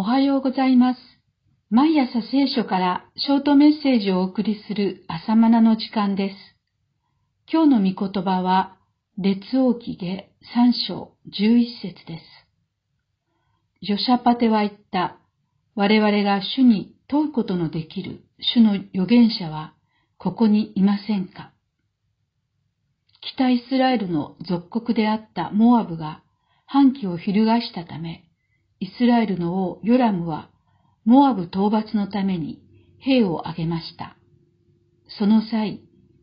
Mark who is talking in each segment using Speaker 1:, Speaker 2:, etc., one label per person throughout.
Speaker 1: おはようございます。毎朝聖書からショートメッセージをお送りする朝マナの時間です。今日の御言葉は、列王記下3章11節です。ジョシャパテは言った。我々が主に問うことのできる主の預言者はここにいませんか？北イスラエルの属国であったモアブが反旗を翻したため、イスラエルの王ヨラムは、モアブ討伐のために兵を挙げました。その際、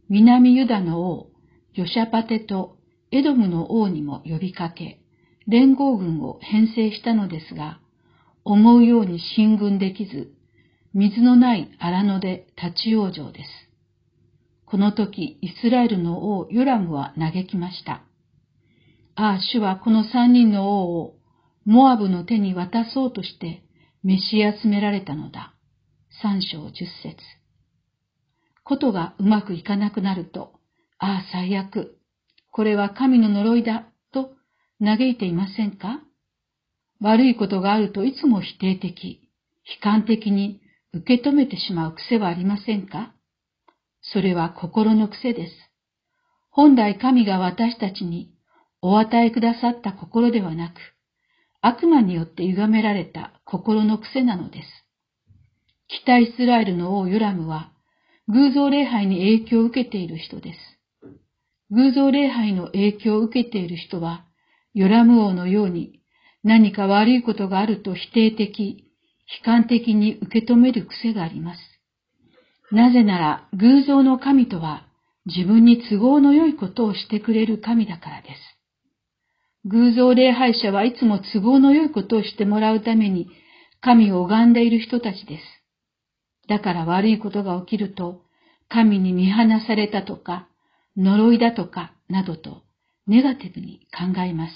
Speaker 1: 南ユダの王、ヨシャパテとエドムの王にも呼びかけ、連合軍を編成したのですが、思うように進軍できず、水のない荒野で立ち往生です。この時、イスラエルの王ヨラムは嘆きました。ああ、主はこの三人の王をモアブの手に渡そうとして召し集められたのだ。三章十節。ことがうまくいかなくなると、ああ最悪、これは神の呪いだ、と嘆いていませんか？悪いことがあるといつも否定的、悲観的に受け止めてしまう癖はありませんか？それは心の癖です。本来神が私たちにお与えくださった心ではなく、悪魔によって歪められた心の癖なのです。北イスラエルの王ヨラムは、偶像礼拝に影響を受けている人です。偶像礼拝の影響を受けている人は、ヨラム王のように何か悪いことがあると否定的、悲観的に受け止める癖があります。なぜなら偶像の神とは自分に都合の良いことをしてくれる神だからです。偶像礼拝者はいつも都合の良いことをしてもらうために神を拝んでいる人たちです。だから悪いことが起きると、神に見放されたとか、呪いだとか、などとネガティブに考えます。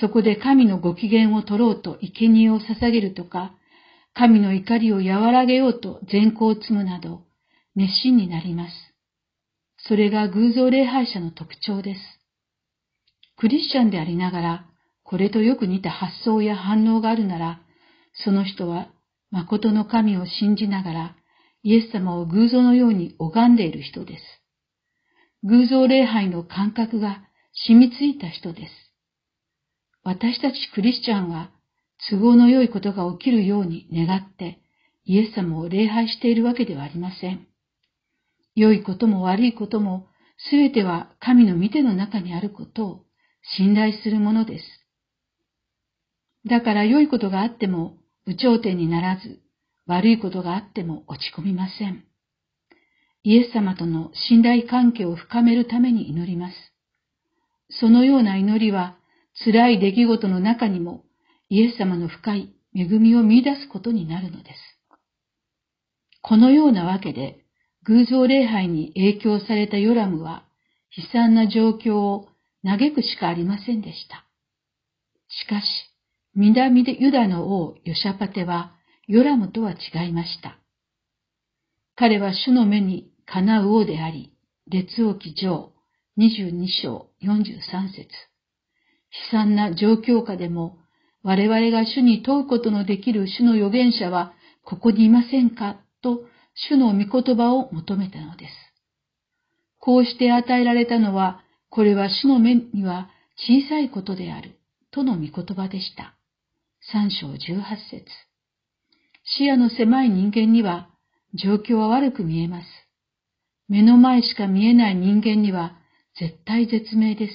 Speaker 1: そこで神のご機嫌を取ろうと生贄を捧げるとか、神の怒りを和らげようと善行を積むなど、熱心になります。それが偶像礼拝者の特徴です。クリスチャンでありながら、これとよく似た発想や反応があるなら、その人は誠の神を信じながら、イエス様を偶像のように拝んでいる人です。偶像礼拝の感覚が染みついた人です。私たちクリスチャンは都合の良いことが起きるように願ってイエス様を礼拝しているわけではありません。良いことも悪いこともすべては神の見ての中にあることを信頼するものです。だから良いことがあっても有頂天にならず、悪いことがあっても落ち込みません。イエス様との信頼関係を深めるために祈ります。そのような祈りは辛い出来事の中にもイエス様の深い恵みを見出すことになるのです。このようなわけで偶像礼拝に影響されたヨラムは悲惨な状況を嘆くしかありませんでした。しかし、南でユダの王ヨシャパテはヨラムとは違いました。彼は主の目にかなう王であり、列王記上22章43節悲惨な状況下でも我々が主に問うことのできる主の預言者はここにいませんか？と主の御言葉を求めたのです。こうして与えられたのはこれは主の目には小さいことである、との御言葉でした。三章十八節視野の狭い人間には状況は悪く見えます。目の前しか見えない人間には絶対絶命です。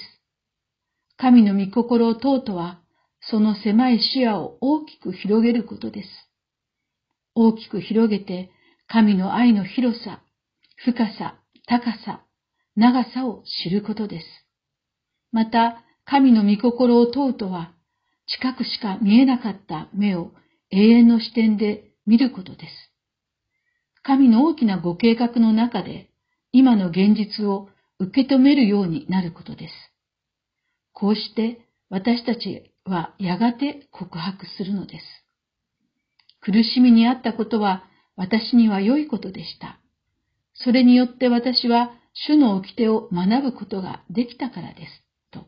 Speaker 1: 神の御心を問うとは、その狭い視野を大きく広げることです。大きく広げて、神の愛の広さ、深さ、高さ、長さを知ることです。また、神の御心を問うとは、近くしか見えなかった目を永遠の視点で見ることです。神の大きなご計画の中で、今の現実を受け止めるようになることです。こうして私たちはやがて告白するのです。苦しみにあったことは私には良いことでした。それによって私は主の掟を学ぶことができたからです。と。悲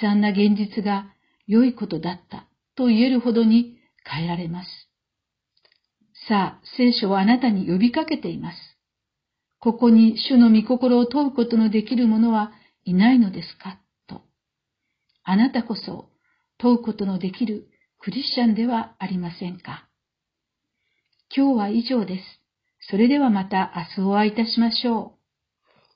Speaker 1: 惨な現実が良いことだったと言えるほどに変えられます。さあ、聖書はあなたに呼びかけています。ここに主の御心を問うことのできる者はいないのですか？と。あなたこそ問うことのできるクリスチャンではありませんか？今日は以上です。それではまた明日お会いいたしましょう。